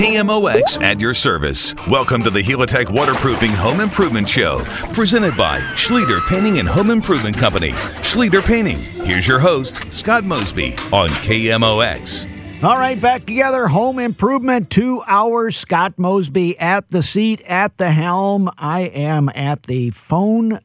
KMOX at your service. Welcome to the Helitech Waterproofing Home Improvement Show, presented by Schlueter Painting and Home Improvement Company. Schlueter Painting. Here's your host, Scott Mosby on KMOX. All right, back together. Home improvement, two hours. Scott Mosby at the seat, at the helm. I am at the phone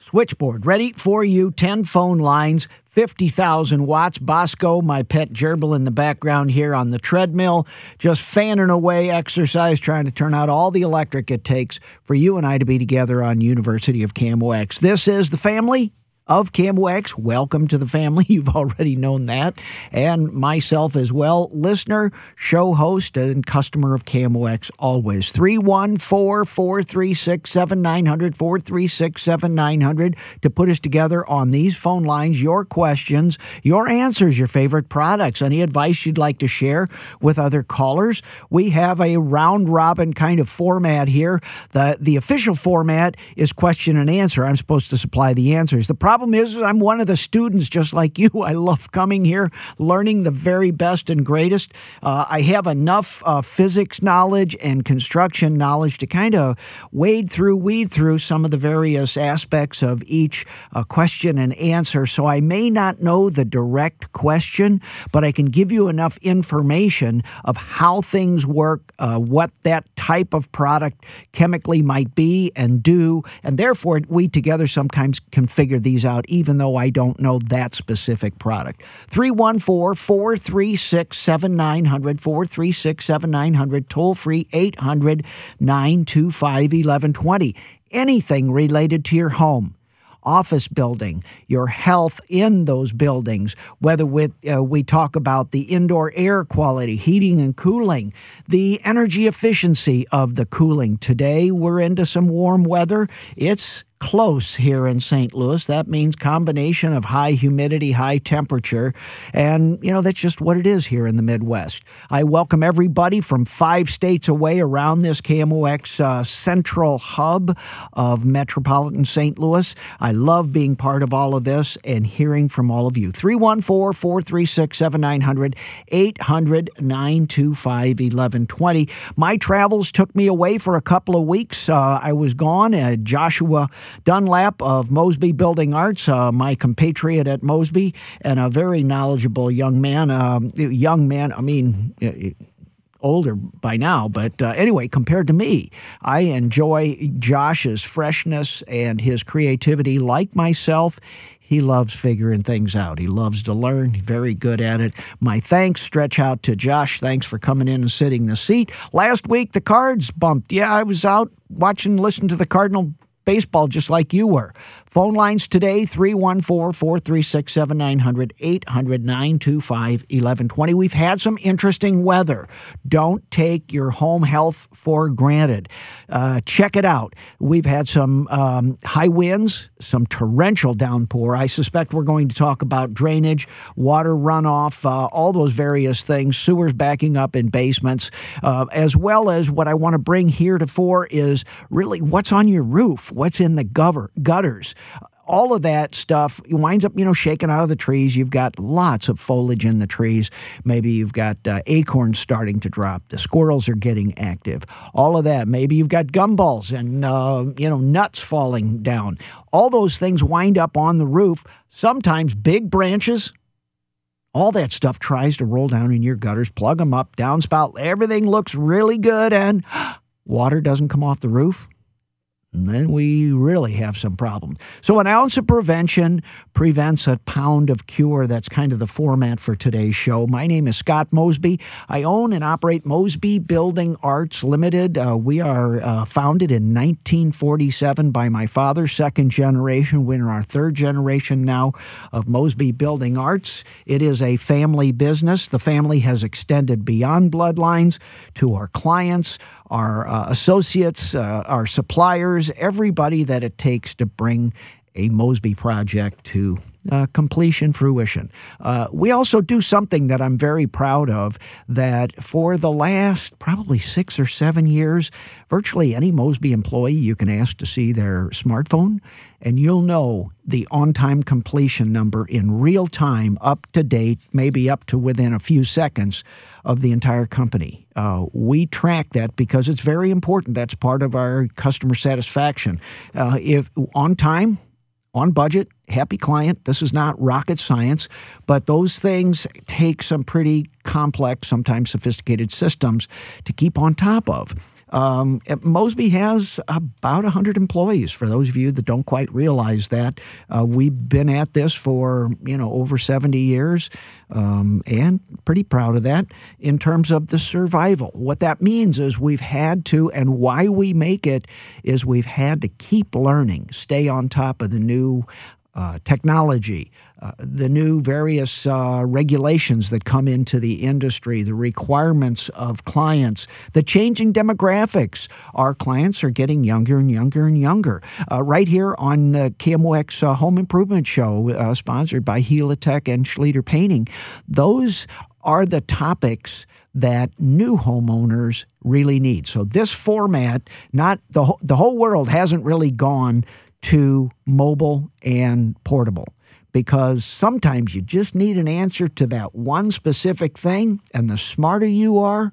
switchboard, ready for you. 10 phone lines, 50,000 watts. Bosco, my pet gerbil in the background here on the treadmill, just fanning away exercise, trying to turn out all the electric it takes for you and I to be together on University of KMOX. This is the family of KMOX. Welcome to the family. You've already known that. And myself as well, listener, show host, and customer of KMOX always. 314 436 7900 436 7900 to put us together on these phone lines. Your questions, your answers, your favorite products, any advice you'd like to share with other callers. We have a round robin kind of format here. The, the official format is question and answer. I'm supposed to supply the answers. The problem problem is, I'm one of the students just like you. I love coming here, learning the very best and greatest. Uh, I have enough uh, physics knowledge and construction knowledge to kind of wade through, weed through some of the various aspects of each uh, question and answer. So I may not know the direct question, but I can give you enough information of how things work, uh, what that type of product chemically might be and do, and therefore we together sometimes can figure these out, even though I don't know that specific product. 314 436 7900, 436 7900, toll free 800 925 1120. Anything related to your home office building, your health in those buildings, whether we, uh, we talk about the indoor air quality, heating and cooling, the energy efficiency of the cooling. Today, we're into some warm weather. It's close here in St. Louis. That means combination of high humidity, high temperature, and you know that's just what it is here in the Midwest. I welcome everybody from five states away around this KMOX uh, central hub of metropolitan St. Louis. I love being part of all of this and hearing from all of you. 314 436 7900 800 925 1120. My travels took me away for a couple of weeks. Uh, I was gone. Uh, Joshua Dunlap of Mosby Building Arts, uh, my compatriot at Mosby, and a very knowledgeable young man. Um, young man, I mean, older by now, but uh, anyway, compared to me, I enjoy Josh's freshness and his creativity like myself. He loves figuring things out. He loves to learn. Very good at it. My thanks stretch out to Josh. Thanks for coming in and sitting in the seat. Last week, the Cards bumped. Yeah, I was out watching, listening to the Cardinal baseball just like you were. Phone lines today 314 436 7900 800 925 1120. We've had some interesting weather. Don't take your home health for granted. Uh, check it out. We've had some um, high winds, some torrential downpour. I suspect we're going to talk about drainage, water runoff, uh, all those various things, sewers backing up in basements, uh, as well as what I want to bring here to fore is really what's on your roof, what's in the gutters all of that stuff winds up, you know, shaking out of the trees. You've got lots of foliage in the trees. Maybe you've got uh, acorns starting to drop. The squirrels are getting active. All of that. Maybe you've got gumballs and, uh, you know, nuts falling down. All those things wind up on the roof. Sometimes big branches. All that stuff tries to roll down in your gutters, plug them up, downspout. Everything looks really good, and water doesn't come off the roof then we really have some problems. So, an ounce of prevention prevents a pound of cure. That's kind of the format for today's show. My name is Scott Mosby. I own and operate Mosby Building Arts Limited. Uh, we are uh, founded in 1947 by my father, second generation. We're in our third generation now of Mosby Building Arts. It is a family business. The family has extended beyond bloodlines to our clients our uh, associates, uh, our suppliers, everybody that it takes to bring a Mosby project to uh, completion, fruition. Uh, we also do something that I'm very proud of that for the last probably six or seven years, virtually any Mosby employee you can ask to see their smartphone, and you'll know the on time completion number in real time, up to date, maybe up to within a few seconds of the entire company. Uh, we track that because it's very important. That's part of our customer satisfaction. Uh, if on time, on budget, happy client. This is not rocket science, but those things take some pretty complex, sometimes sophisticated systems to keep on top of. Um, Mosby has about 100 employees. For those of you that don't quite realize that, uh, we've been at this for you know over 70 years, um, and pretty proud of that in terms of the survival. What that means is we've had to, and why we make it is we've had to keep learning, stay on top of the new uh, technology, uh, the new various uh, regulations that come into the industry, the requirements of clients, the changing demographics. Our clients are getting younger and younger and younger. Uh, right here on the KMOX uh, Home Improvement Show, uh, sponsored by Helitech and Schlueter Painting, those are the topics that new homeowners really need. So this format, not the the whole world hasn't really gone to mobile and portable because sometimes you just need an answer to that one specific thing, and the smarter you are,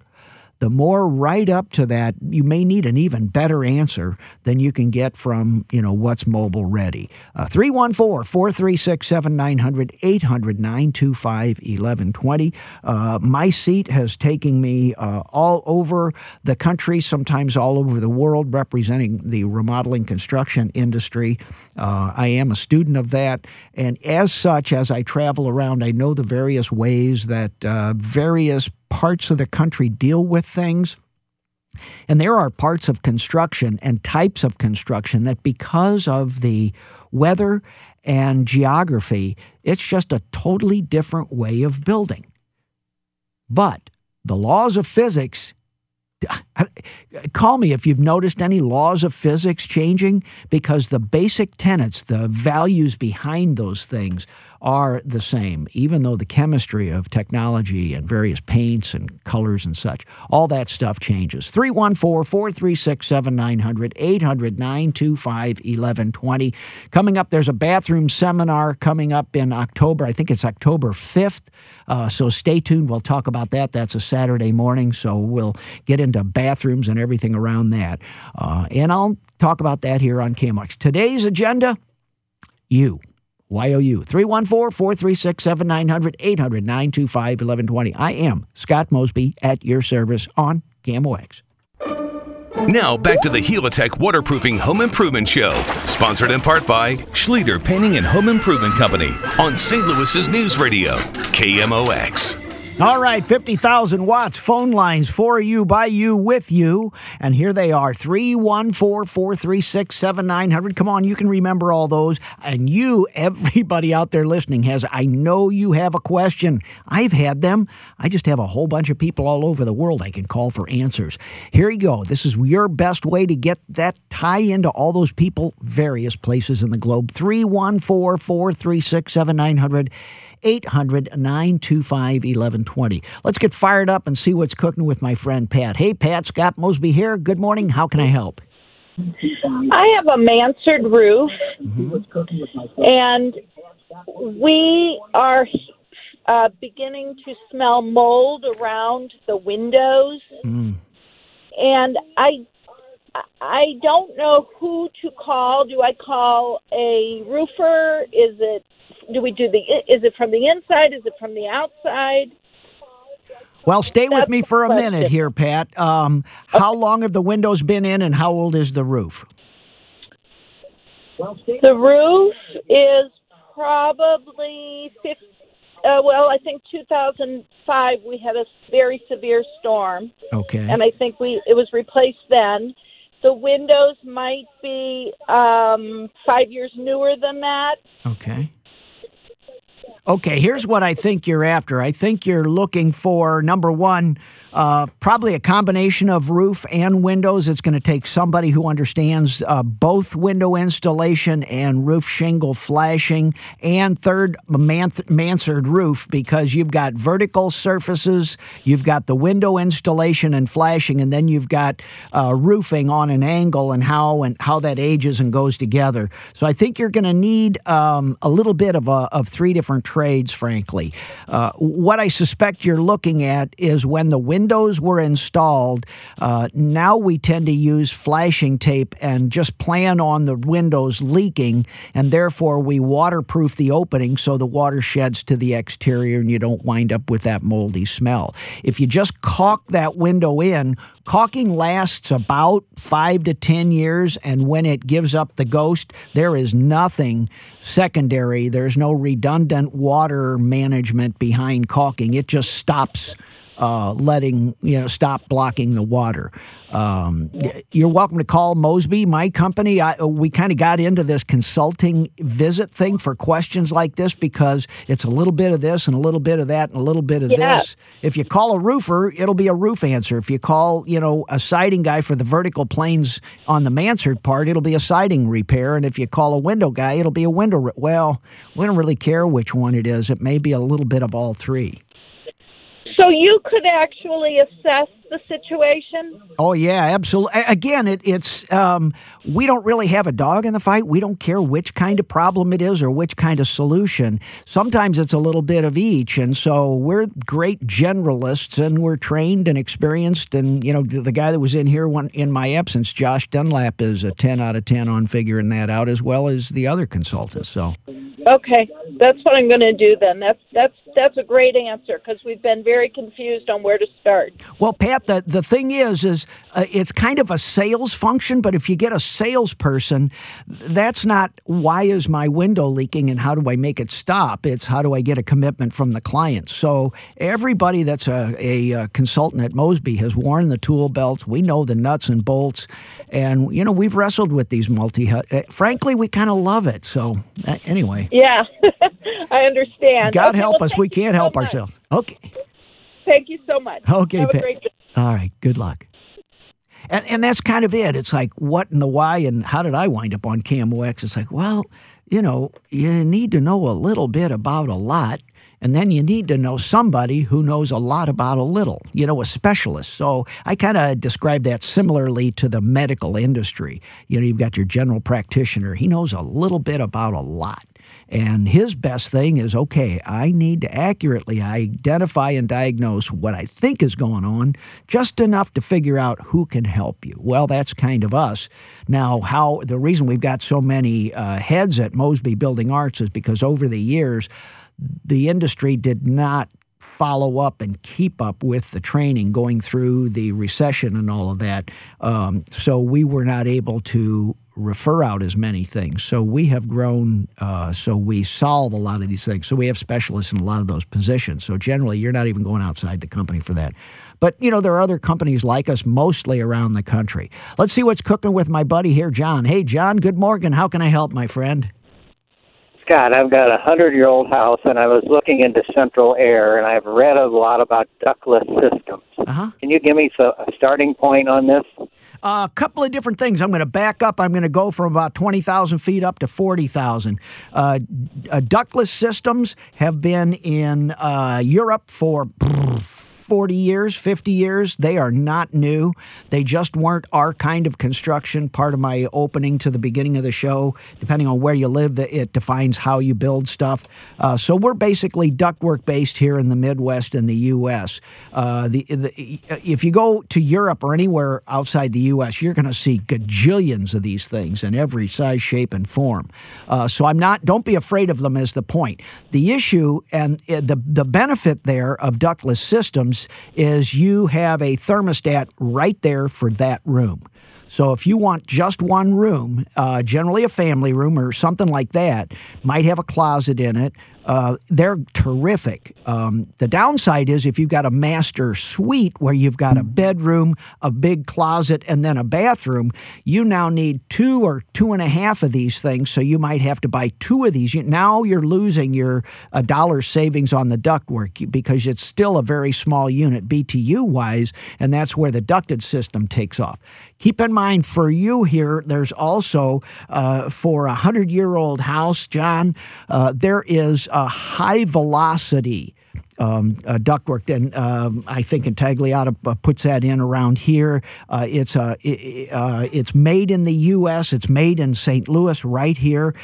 the more right up to that, you may need an even better answer than you can get from, you know, what's mobile ready. Uh, 314 436 7900 800 925 1120. Uh, my seat has taken me uh, all over the country, sometimes all over the world, representing the remodeling construction industry. Uh, I am a student of that. And as such, as I travel around, I know the various ways that uh, various parts of the country deal with things. And there are parts of construction and types of construction that, because of the weather and geography, it's just a totally different way of building. But the laws of physics call me if you've noticed any laws of physics changing because the basic tenets, the values behind those things are the same, even though the chemistry of technology and various paints and colors and such, all that stuff changes. 314 436 7900 800 925 1120. Coming up, there's a bathroom seminar coming up in October. I think it's October 5th. Uh, so stay tuned. We'll talk about that. That's a Saturday morning. So we'll get into bathrooms and everything around that. Uh, and I'll talk about that here on KMOX. Today's agenda you. YOU. 314 436 7900 800 925 1120. I am Scott Mosby at your service on KMOX. Now back to the Helitech Waterproofing Home Improvement Show, sponsored in part by Schlueter Painting and Home Improvement Company on St. Louis's News Radio, KMOX. All right, 50,000 watts phone lines for you, by you, with you. And here they are 314 436 7900. Come on, you can remember all those. And you, everybody out there listening, has, I know you have a question. I've had them. I just have a whole bunch of people all over the world I can call for answers. Here you go. This is your best way to get that tie into all those people, various places in the globe. 314 436 7900. 800 925 1120. Let's get fired up and see what's cooking with my friend Pat. Hey, Pat, Scott Mosby here. Good morning. How can I help? I have a mansard roof, mm-hmm. and we are uh, beginning to smell mold around the windows. Mm. And I I don't know who to call. Do I call a roofer? Is it do we do the? Is it from the inside? Is it from the outside? Well, stay That's with me for a question. minute here, Pat. Um, okay. How long have the windows been in, and how old is the roof? The roof is probably 50, uh, well, I think 2005 we had a very severe storm. Okay. And I think we it was replaced then. The windows might be um, five years newer than that. Okay. Okay, here's what I think you're after. I think you're looking for number one, Uh, probably a combination of roof and windows. It's going to take somebody who understands uh, both window installation and roof shingle flashing, and third, mansard roof because you've got vertical surfaces, you've got the window installation and flashing, and then you've got uh, roofing on an angle and how and how that ages and goes together. So I think you're going to need um, a little bit of a, of three different trades, frankly. Uh, what I suspect you're looking at is when the window windows were installed, uh, now we tend to use flashing tape and just plan on the windows leaking, and therefore we waterproof the opening so the water sheds to the exterior and you don't wind up with that moldy smell. If you just caulk that window in, Caulking lasts about five to 10 years, and when it gives up the ghost, there is nothing secondary. There's no redundant water management behind caulking. It just stops uh, letting you know stop blocking the water. Um, you're welcome to call Mosby, my company. I, we kind of got into this consulting visit thing for questions like this because it's a little bit of this and a little bit of that and a little bit of yeah. this. If you call a roofer, it'll be a roof answer. If you call, you know, a siding guy for the vertical planes on the mansard part, it'll be a siding repair. And if you call a window guy, it'll be a window. Re- well, we don't really care which one it is. It may be a little bit of all three. So you could actually assess the situation. Oh yeah, absolutely. Again, it, it's um, we don't really have a dog in the fight. We don't care which kind of problem it is or which kind of solution. Sometimes it's a little bit of each, and so we're great generalists, and we're trained and experienced. And you know, the guy that was in here one, in my absence, Josh Dunlap, is a ten out of ten on figuring that out, as well as the other consultants. So. Okay, that's what I'm going to do then. That's that's that's a great answer because we've been very confused on where to start. Well, Pat, the the thing is, is uh, it's kind of a sales function. But if you get a salesperson, that's not why is my window leaking and how do I make it stop. It's how do I get a commitment from the client. So everybody that's a, a, a consultant at Mosby has worn the tool belts. We know the nuts and bolts, and you know we've wrestled with these multi. Uh, frankly, we kind of love it. So uh, anyway. Yeah, I understand. God okay, help well, us. We can't help so ourselves. Okay. Thank you so much. Okay, Have All right. Good luck. And, and that's kind of it. It's like, what and the why, and how did I wind up on KMOX? It's like, well, you know, you need to know a little bit about a lot, and then you need to know somebody who knows a lot about a little, you know, a specialist. So I kind of describe that similarly to the medical industry. You know, you've got your general practitioner, he knows a little bit about a lot. And his best thing is okay, I need to accurately identify and diagnose what I think is going on, just enough to figure out who can help you. Well, that's kind of us. Now, how the reason we've got so many uh, heads at Mosby Building Arts is because over the years, the industry did not follow up and keep up with the training going through the recession and all of that. Um, so we were not able to refer out as many things. So we have grown, uh, so we solve a lot of these things. So we have specialists in a lot of those positions. So generally, you're not even going outside the company for that. But, you know, there are other companies like us mostly around the country. Let's see what's cooking with my buddy here, John. Hey, John, good morning. How can I help, my friend? Scott, I've got a hundred year old house and I was looking into central air and I've read a lot about ductless systems. Uh-huh. Can you give me a starting point on this? A couple of different things. I'm going to back up. I'm going to go from about 20,000 feet up to 40,000. Uh, uh, ductless systems have been in uh, Europe for 40 years, 50 years. They are not new. They just weren't our kind of construction. Part of my opening to the beginning of the show, depending on where you live, it defines how you build stuff. Uh, so we're basically ductwork based here in the Midwest and the U.S. Uh, the, the, if you go to Europe or anywhere outside the U.S., you're going to see gajillions of these things in every size, shape, and form. Uh, so I'm not. Don't be afraid of them. Is the point? The issue and uh, the the benefit there of ductless systems is you have a thermostat right there for that room. So if you want just one room, uh, generally a family room or something like that, might have a closet in it. Uh, they're terrific. Um, the downside is if you've got a master suite where you've got a bedroom, a big closet, and then a bathroom, you now need two or two and a half of these things. So you might have to buy two of these. Now you're losing your a dollar savings on the ductwork because it's still a very small unit BTU wise, and that's where the ducted system takes off. Keep in mind for you here, there's also uh, for a hundred year old house, John, uh, there is a high velocity. Um, uh, ductwork. And um, I think Intagliata uh, puts that in around here. Uh, it's uh, it, uh, it's made in the U.S. It's made in St. Louis right here,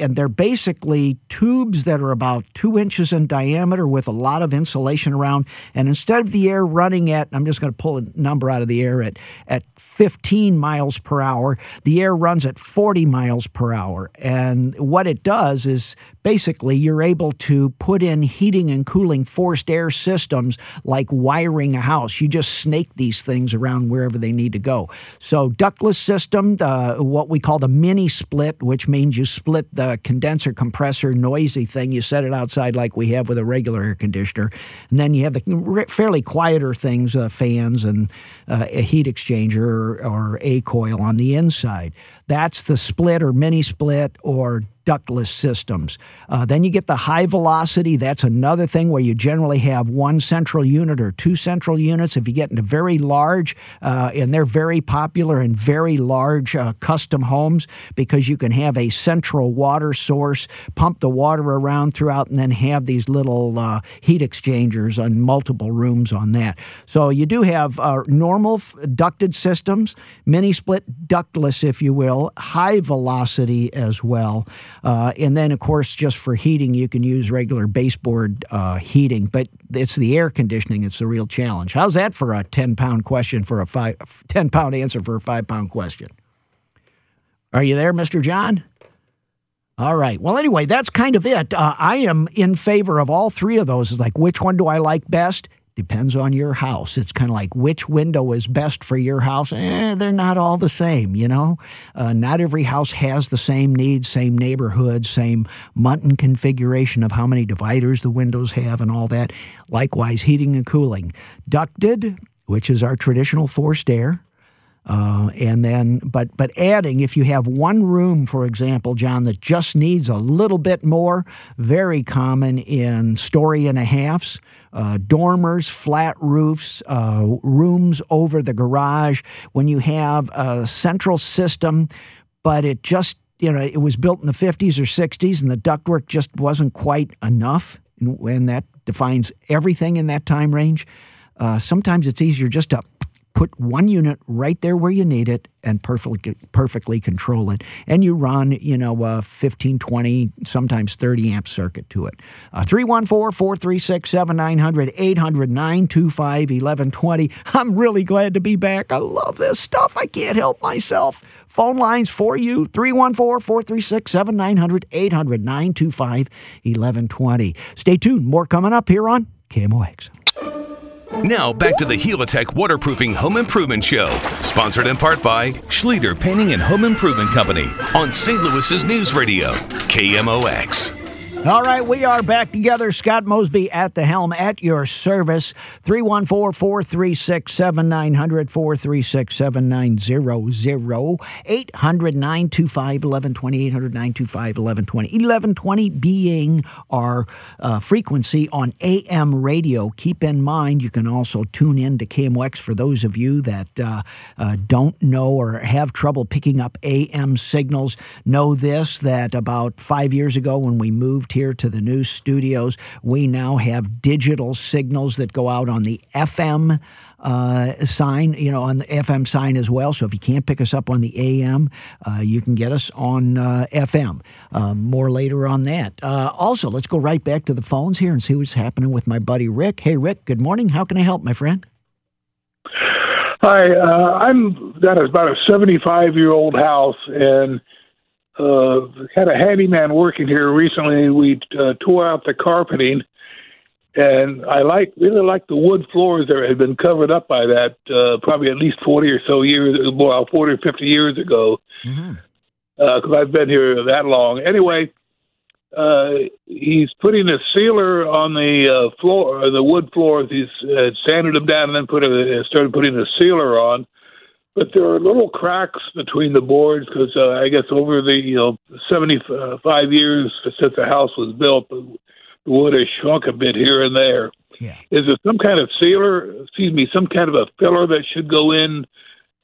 and they're basically tubes that are about two inches in diameter with a lot of insulation around. And instead of the air running at, I'm just going to pull a number out of the air at, at 15 miles per hour, the air runs at 40 miles per hour. And what it does is basically you're able to put in heating and cooling forced air systems like wiring a house. You just snake these things around wherever they need to go. So, ductless system, uh, what we call the mini split, which means you split the condenser compressor noisy thing, you set it outside like we have with a regular air conditioner. And then you have the fairly quieter things, uh, fans and uh, a heat exchanger or, or a coil on the inside. That's the split or mini split or ductless systems. Uh, then you get the high velocity. That's another thing where you generally have one central unit or two central units. If you get into very large, uh, and they're very popular in very large uh, custom homes because you can have a central water source, pump the water around throughout, and then have these little uh, heat exchangers on multiple rooms on that. So you do have uh, normal ducted systems, mini split ductless, if you will, high velocity as well. Uh, and then, of course, just for heating, you can use regular baseboard uh, heating, but it's the air conditioning that's the real challenge. How's that for a 10 pound question for a five, 10 pound answer for a five pound question? Are you there, Mr. John? All right. Well, anyway, that's kind of it. Uh, I am in favor of all three of those. It's like, which one do I like best? Depends on your house. It's kind of like which window is best for your house. Eh, they're not all the same, you know? Uh, not every house has the same needs, same neighborhood, same Muntin configuration of how many dividers the windows have and all that. Likewise, heating and cooling. Ducted, which is our traditional forced air. Uh, and then, but but adding, if you have one room, for example, John, that just needs a little bit more, very common in story and a halves, uh, dormers, flat roofs, uh, rooms over the garage. When you have a central system, but it just you know it was built in the 50s or 60s, and the ductwork just wasn't quite enough, and that defines everything in that time range. Uh, sometimes it's easier just to put one unit right there where you need it and perfectly perfectly control it. And you run, you know, a 15, 20, sometimes 30 amp circuit to it. Uh, 314 436 7900 800 925 1120. I'm really glad to be back. I love this stuff. I can't help myself. Phone lines for you 314 436 7900 800 925 1120. Stay tuned. More coming up here on KMOX. Now back to the Helitech Waterproofing Home Improvement Show, sponsored in part by Schlueter Painting and Home Improvement Company on St. Louis's News Radio, KMOX. All right, we are back together. Scott Mosby at the helm at your service. 314 436 7900 436 7900 800 925 1120 800 925 1120. 1120 being our uh, frequency on AM radio. Keep in mind, you can also tune in to KMOX for those of you that uh, uh, don't know or have trouble picking up AM signals. Know this that about five years ago when we moved here to the new studios. We now have digital signals that go out on the FM. Uh, sign, you know, on the FM sign as well. So if you can't pick us up on the AM, uh, you can get us on uh, FM. Uh, more later on that. Uh, also, let's go right back to the phones here and see what's happening with my buddy Rick. Hey, Rick, good morning. How can I help, my friend? Hi, uh, I'm got about a 75 year old house, and uh, had a handyman working here recently. We uh, tore out the carpeting, and I like really like the wood floors that had been covered up by that uh, probably at least forty or so years, well, forty or fifty years ago. Because mm-hmm. uh, I've been here that long. Anyway, uh, he's putting a sealer on the uh, floor, the wood floors. He's uh, sanded them down and then put a, started putting a sealer on. But there are little cracks between the boards because uh, I guess over the you know 75 years since the house was built, the wood has shrunk a bit here and there. Yeah. Is there some kind of sealer? Excuse me, some kind of a filler that should go in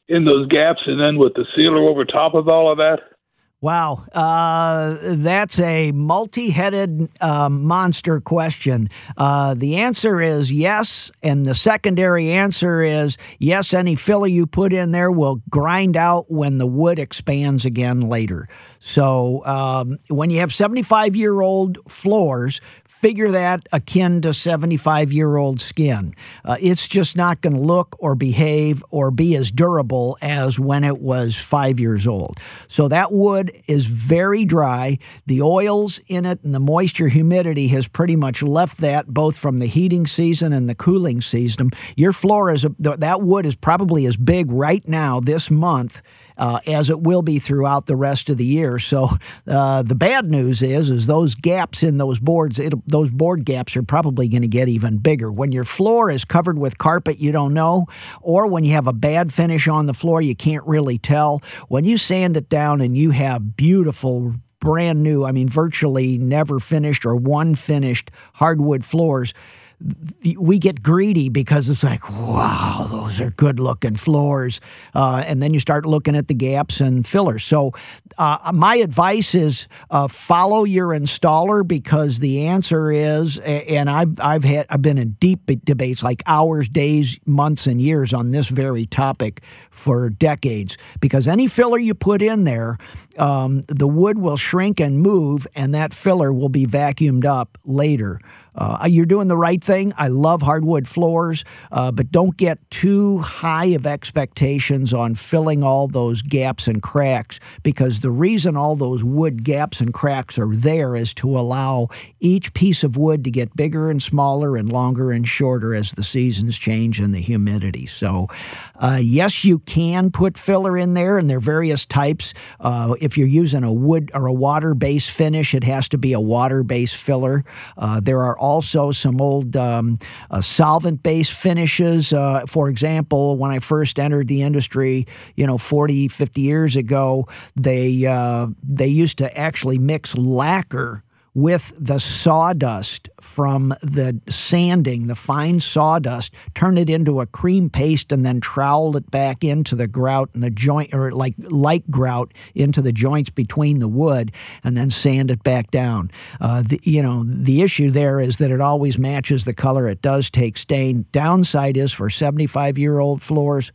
in those gaps, and then with the sealer over top of all of that? Wow, uh, that's a multi headed uh, monster question. Uh, the answer is yes, and the secondary answer is yes, any filler you put in there will grind out when the wood expands again later. So um, when you have 75 year old floors, figure that akin to 75 year old skin. Uh, it's just not going to look or behave or be as durable as when it was five years old. So that wood is very dry. The oils in it and the moisture humidity has pretty much left that both from the heating season and the cooling season. Your floor is, a, that wood is probably as big right now this month uh, as it will be throughout the rest of the year. So uh, the bad news is, is those gaps in those boards, those board gaps are probably going to get even bigger. When your floor is covered with carpet you don't know, or when you have a bad finish on the floor you can't really tell. When you sand it down and you have beautiful brand new, I mean, virtually never finished or one finished hardwood floors, we get greedy because it's like, wow, those are good looking floors. Uh, and then you start looking at the gaps and fillers. So, uh, my advice is uh, follow your installer because the answer is, and I've, I've, had, I've been in deep debates like hours, days, months, and years on this very topic for decades because any filler you put in there, um, the wood will shrink and move, and that filler will be vacuumed up later. Uh, you're doing the right thing. I love hardwood floors, uh, but don't get too high of expectations on filling all those gaps and cracks because the reason all those wood gaps and cracks are there is to allow each piece of wood to get bigger and smaller and longer and shorter as the seasons change and the humidity. So, uh, yes, you can put filler in there, and there are various types. Uh, if you're using a wood or a water based finish, it has to be a water based filler. Uh, there are also some old um, uh, solvent based finishes. Uh, for example, when I first entered the industry, you know, 40, 50 years ago, they, uh, they used to actually mix lacquer with the sawdust from the sanding, the fine sawdust, turn it into a cream paste, and then trowel it back into the grout and the joint, or like light grout into the joints between the wood, and then sand it back down. Uh, the, you know, the issue there is that it always matches the color. It does take stain. Downside is for 75 year old floors,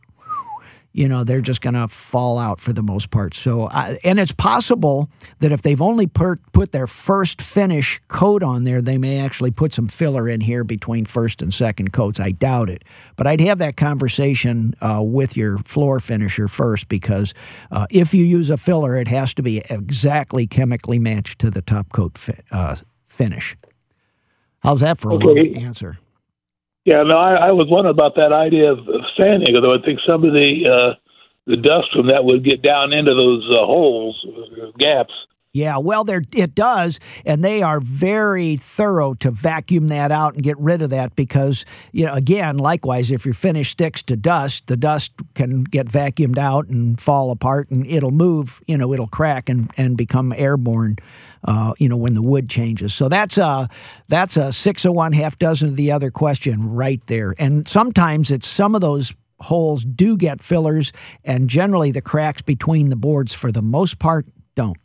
you know they're just going to fall out for the most part. So, uh, and it's possible that if they've only put put their first finish coat on there, they may actually put some filler in here between first and second coats. I doubt it, but I'd have that conversation uh, with your floor finisher first because uh, if you use a filler, it has to be exactly chemically matched to the top coat fi- uh, finish. How's that for a okay. answer? Yeah, no, I, I was wondering about that idea of, of sanding, although I think some of the uh, the dust from that would get down into those uh, holes, uh, gaps. Yeah, well, there it does, and they are very thorough to vacuum that out and get rid of that because, you know, again, likewise, if your finish sticks to dust, the dust can get vacuumed out and fall apart, and it'll move. You know, it'll crack and and become airborne. Uh, you know, when the wood changes. So that's a that's a six of one, half dozen of the other question right there. And sometimes it's some of those holes do get fillers, and generally the cracks between the boards, for the most part, don't.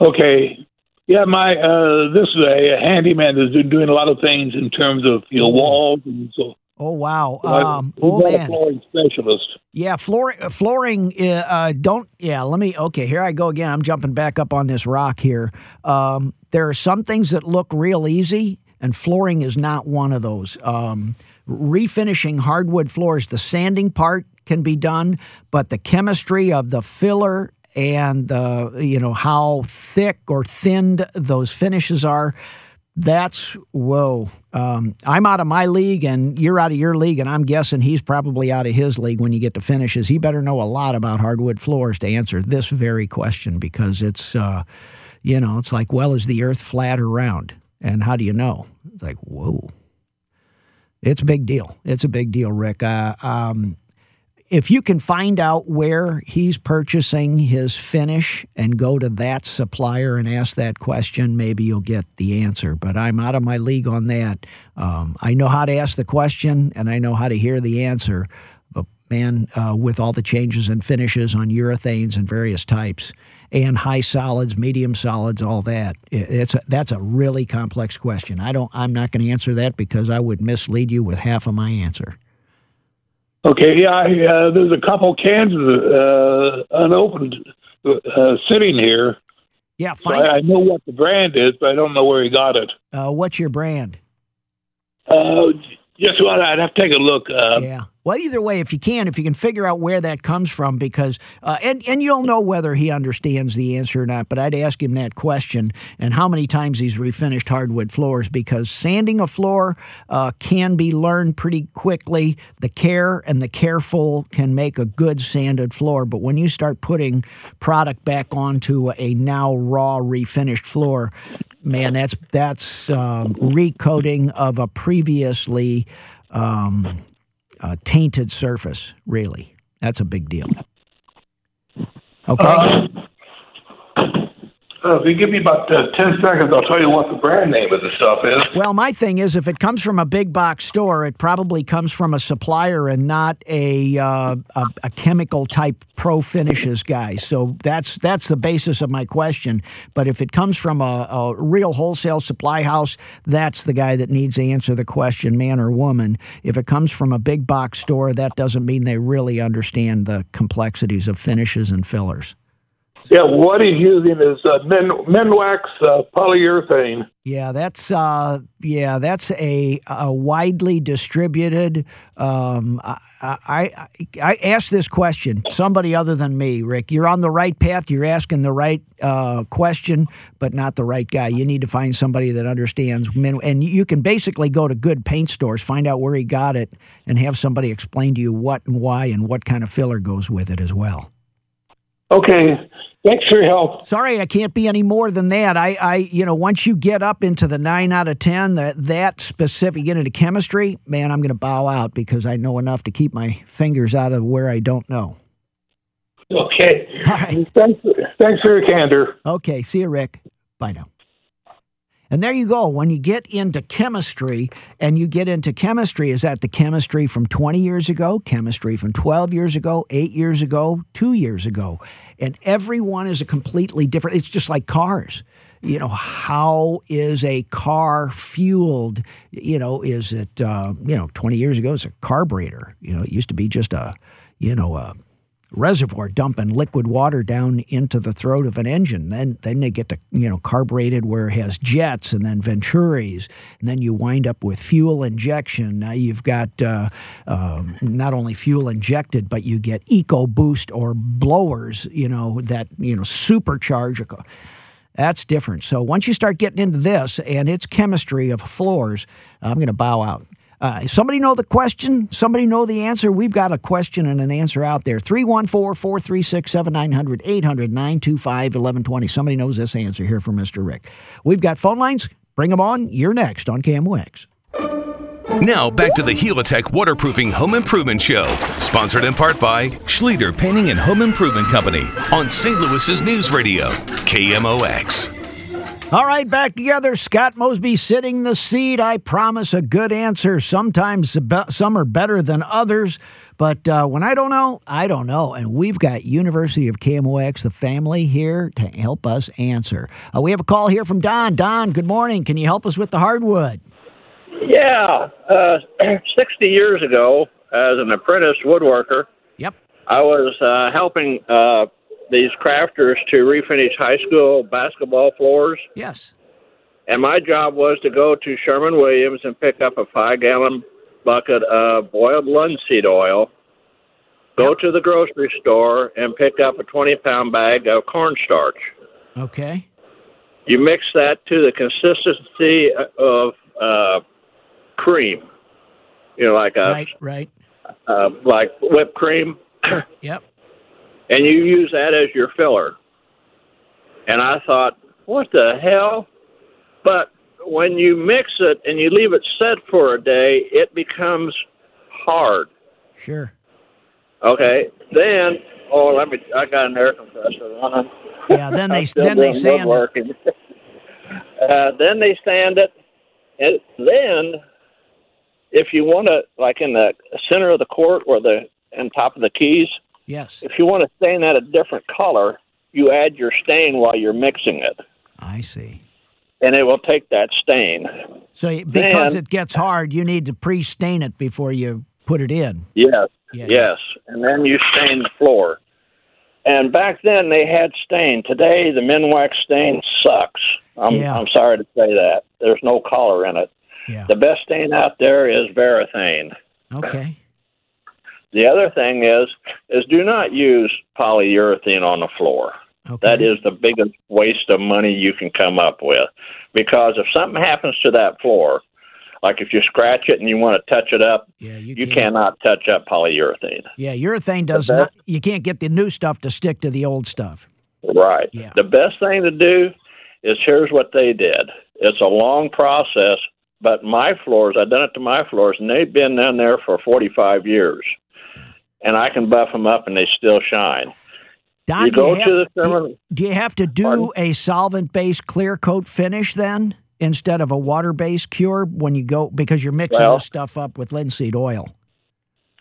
Okay. Yeah, my uh, this is a, handyman that's been doing a lot of things in terms of you know walls and so. Oh wow! Um, oh man, flooring specialist. Yeah, floor, uh, flooring. Uh, uh, don't. Yeah, let me. Okay, here I go again. I'm jumping back up on this rock here. Um, there are some things that look real easy, and flooring is not one of those. Um, refinishing hardwood floors, the sanding part can be done, but the chemistry of the filler and the you know how thick or thinned those finishes are That's whoa. Um, I'm out of my league, and you're out of your league, and I'm guessing he's probably out of his league when you get to finishes. He better know a lot about hardwood floors to answer this very question because it's, uh, you know, it's like, well, is the Earth flat or round? And how do you know? It's like, whoa. It's a big deal. It's a big deal, Rick. Uh, um, if you can find out where he's purchasing his finish and go to that supplier and ask that question, maybe you'll get the answer. But I'm out of my league on that. Um, I know how to ask the question and I know how to hear the answer. But man, uh, with all the changes and finishes on urethanes and various types, and high solids, medium solids, all that. It's a, that's a really complex question. I don't. I'm not going to answer that because I would mislead you with half of my answer. Okay, yeah, I, uh, there's a couple cans uh, unopened uh, sitting here. Yeah, so I, I, know what the brand is, but I don't know where he got it. Uh, what's your brand? Uh, just what I'd have to take a look. Uh, yeah. Well, either way, if you can, if you can figure out where that comes from, because uh, and and you'll know whether he understands the answer or not. But I'd ask him that question and how many times he's refinished hardwood floors, because sanding a floor uh, can be learned pretty quickly. The care and the careful can make a good sanded floor, but when you start putting product back onto a now raw refinished floor, man, that's that's um, recoating of a previously. Um, uh, tainted surface, really. That's a big deal. Okay. Uh, uh, if you give me about uh, 10 seconds, I'll tell you what the brand name of the stuff is. Well, my thing is if it comes from a big box store, it probably comes from a supplier and not a, uh, a, a, chemical type pro finishes guy. So that's, that's the basis of my question. But if it comes from a, a real wholesale supply house, that's the guy that needs to answer the question, man or woman. If it comes from a big box store, that doesn't mean they really understand the complexities of finishes and fillers. Yeah, what he's using is uh, Men, Minwax uh, polyurethane. Yeah, that's uh, yeah, that's a, a widely distributed. Um, I, I I asked this question. Somebody other than me, Rick. You're on the right path. You're asking the right uh, question, but not the right guy. You need to find somebody that understands. Min- and you can basically go to good paint stores, find out where he got it, and have somebody explain to you what and why and what kind of filler goes with it as well. Okay. Thanks for your help. Sorry, I can't be any more than that. I, I, you know, once you get up into the nine out of ten, that that specific, get into chemistry, man, I'm going to bow out because I know enough to keep my fingers out of where I don't know. Okay. All right. Thanks, thanks for your candor. Okay. See you, Rick. Bye now. And there you go. When you get into chemistry, and you get into chemistry, is that the chemistry from 20 years ago, chemistry from 12 years ago, eight years ago, two years ago? And everyone is a completely different, it's just like cars. You know, how is a car fueled? You know, is it, uh, you know, 20 years ago, it's a carburetor. You know, it used to be just a, you know, a reservoir dumping liquid water down into the throat of an engine. Then then they get to you know carbureted where it has jets and then venturis, and then you wind up with fuel injection. Now you've got uh, uh, not only fuel injected, but you get EcoBoost or blowers. You know that you know supercharge. That's different. So once you start getting into this and its chemistry of floors, I'm going to bow out. Uh, somebody know the question? Somebody know the answer? We've got a question and an answer out there. 314 436 7900 800 925 1120. Somebody knows this answer here for Mr. Rick. We've got phone lines. Bring them on. You're next on KMOX. Now back to the Helitech Waterproofing Home Improvement Show, sponsored in part by Schlueter Painting and Home Improvement Company on St. Louis's News Radio, KMOX. All right, back together. Scott Mosby sitting the seat. I promise a good answer. Sometimes some are better than others, but uh, when I don't know, I don't know. And we've got University of KMOX, the family, here to help us answer. Uh, we have a call here from Don. Don, good morning. Can you help us with the hardwood? Yeah. Uh, 60 years ago, as an apprentice woodworker, yep. I was uh, helping uh, these crafters to refinish high school basketball floors. Yes. And my job was to go to Sherwin-Williams and pick up a five gallon bucket of boiled linseed oil, go yep. to the grocery store and pick up a 20 pound bag of cornstarch. Okay. You mix that to the consistency of uh, cream. You know, like a right, right, uh, like whipped cream. yep. And you use that as your filler. And I thought, what the hell? But when you mix it and you leave it set for a day, it becomes hard. Sure. Okay. Then, oh, let me. I got an air compressor on. Yeah. Then they then they sand it. uh, then they sand it, and then if you want to, like in the center of the court or the on top of the keys. Yes. If you want to stain that a different color, you add your stain while you're mixing it. I see. And it will take that stain. So because then, it gets hard, you need to pre-stain it before you put it in. Yes. Yeah. Yes. And then you stain the floor. And back then they had stain. Today the Minwax stain sucks. I'm yeah. I'm sorry to say that. There's no color in it. Yeah. The best stain out there is Varathane. Okay. The other thing is is do not use polyurethane on the floor. Okay. That is the biggest waste of money you can come up with. Because if something happens to that floor, like if you scratch it and you want to touch it up, yeah, you, you cannot touch up polyurethane. Yeah, urethane does not. You can't get the new stuff to stick to the old stuff. Right. Yeah. The best thing to do is here's what they did. It's a long process, but my floors, I've done it to my floors, and they've been down there for 45 years. And I can buff them up and they still shine. Don, you go you have, to the do, do you have to do Pardon? a solvent based clear coat finish then instead of a water based cure when you go because you're mixing Well- this stuff up with linseed oil?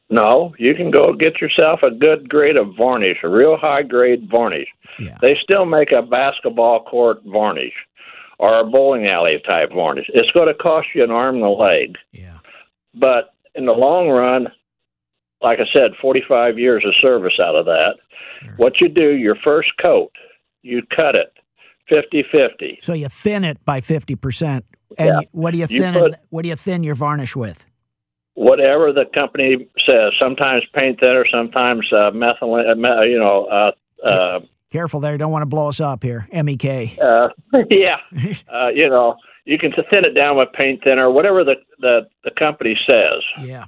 No, you can go get yourself a good grade of varnish, a real high grade varnish. Yeah. They still make a basketball court varnish or a bowling alley type varnish. It's going to cost you an arm and a leg, Yeah. but in the long run, like I said, 45 years of service out of that. Sure. What you do, your first coat, you cut it 50 50. So you thin it by fifty percent. And Yeah. what do you You thin? put- it, what do you thin your varnish with? Whatever the company says, sometimes paint thinner, sometimes uh, methylene, uh, you know, uh, uh, Careful there, don't want to blow us up here. MEK. uh, yeah, uh, you know, you can thin it down with paint thinner, whatever the, the, the company says. yeah.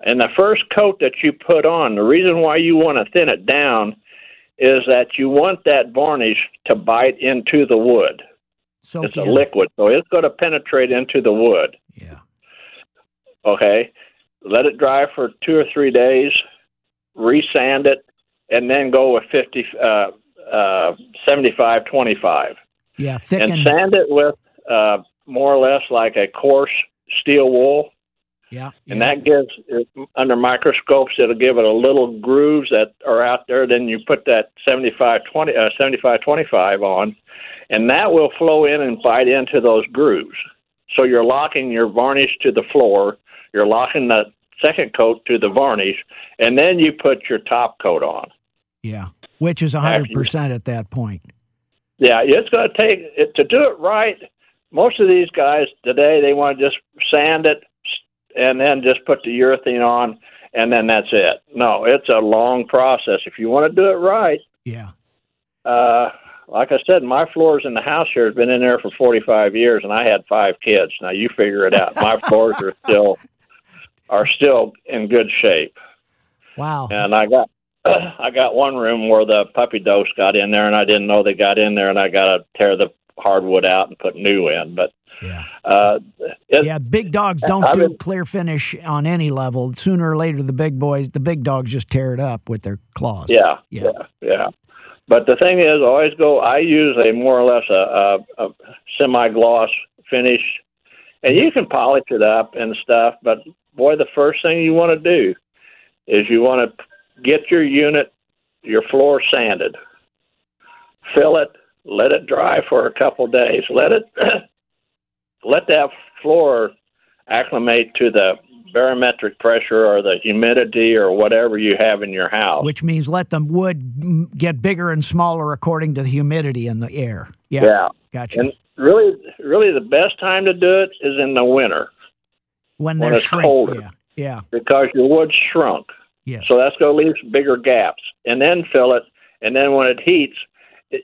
And the first coat that you put on, the reason why you want to thin it down is that you want that varnish to bite into the wood. So It's a liquid, so it's going to penetrate into the wood. Yeah. Okay, let it dry for two or three days, resand it, and then go with 50, uh, uh, 75, 25. Yeah. And sand it with uh, more or less like a coarse steel wool. Yeah. And yeah. that gives, under microscopes, it'll give it a little grooves that are out there. Then you put that 75, 20, uh, 75, 25 on, and that will flow in and bite into those grooves. So you're locking your varnish to the floor, you're locking the second coat to the varnish, and then you put your top coat on. Yeah. Which is hundred percent at that point. Yeah, it's going to take it to do it right. Most of these guys today they want to just sand it and then just put the urethane on and then that's it. No, it's a long process. If you want to do it right, Yeah. uh, like I said, my floors in the house here has been in there for 45 years, and I had five kids. Now you figure it out. My floors are still are still in good shape, Wow. and I got I got one room where the puppy dose got in there, and I didn't know they got in there, and I got to tear the hardwood out and put new in. But Yeah. uh, it, Yeah, big dogs don't I've do clear finish on any level. Sooner or later, the big boys, the big dogs, just tear it up with their claws. Yeah, Yeah. yeah, yeah. But the thing is, always go. I use a more or less a, a, a semi-gloss finish, and you can polish it up and stuff. But boy, the first thing you want to do is you want to get your unit, your floor sanded, fill it, let it dry for a couple days, let it let that floor acclimate to the barometric pressure or the humidity or whatever you have in your house. Which means let the wood get bigger and smaller according to the humidity in the air. Yeah. Yeah. Gotcha. And really, really, the best time to do it is in the winter when when they're it's shrink. colder. Yeah. Yeah. because your wood shrunk. Yes. So that's going to leave bigger gaps. And then fill it. And then when it heats,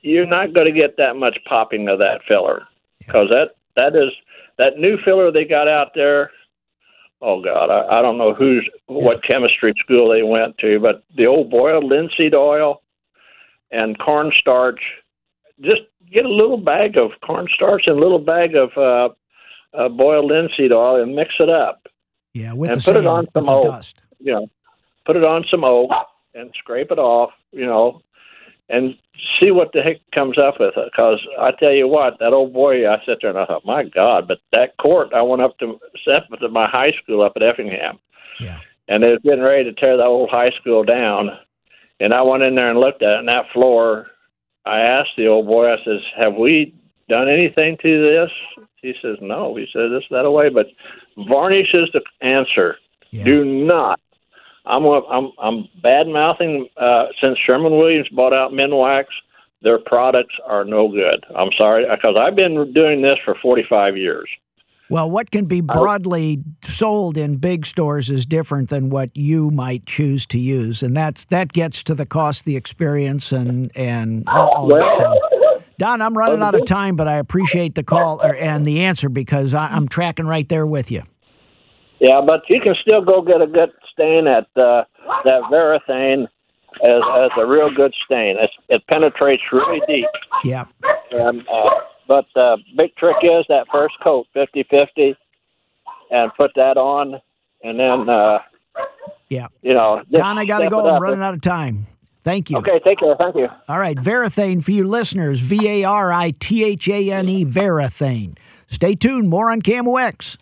you're not going to get that much popping of that filler because that that is that new filler they got out there. Oh God, I, I don't know who's what chemistry school they went to, but the old boiled linseed oil and cornstarch. Just get a little bag of cornstarch and a little bag of uh, uh, boiled linseed oil and mix it up. Yeah, with and the put sand, it on some the oak. dust. You know, put it on some oak and scrape it off. You know, and see what the heck comes up with it. Because I tell you what, that old boy, I sat there and I thought, my God! But that court, I went up to up to my high school up at Effingham, Yeah. and they was getting ready to tear the old high school down. And I went in there and looked at it, and that floor. I asked the old boy. I says, "Have we done anything to this?" He says, "No." He says, "This that away." But varnish is the answer. Yeah. Do not. I'm I'm I'm bad mouthing uh, since Sherwin-Williams bought out Minwax. Their products are no good. I'm sorry because I've been doing this for 45 years. Well, what can be broadly sold in big stores is different than what you might choose to use, and that's that gets to the cost, the experience, and and all, that. So, Don, I'm running out of time, but I appreciate the call or, and the answer because I, I'm tracking right there with you. Yeah, but you can still go get a good stain at uh, that Varathane as, as a real good stain. It's, it penetrates really deep. Yeah. And, uh, but the big trick is that first coat, 50-50, and put that on, and then, uh, Yeah. you know. Don, I got to go. I'm running out of time. Thank you. Okay, take care. Thank you. All right, Varathane for you listeners, V A R I T H A N E, Varathane. Stay tuned. More on KMOX.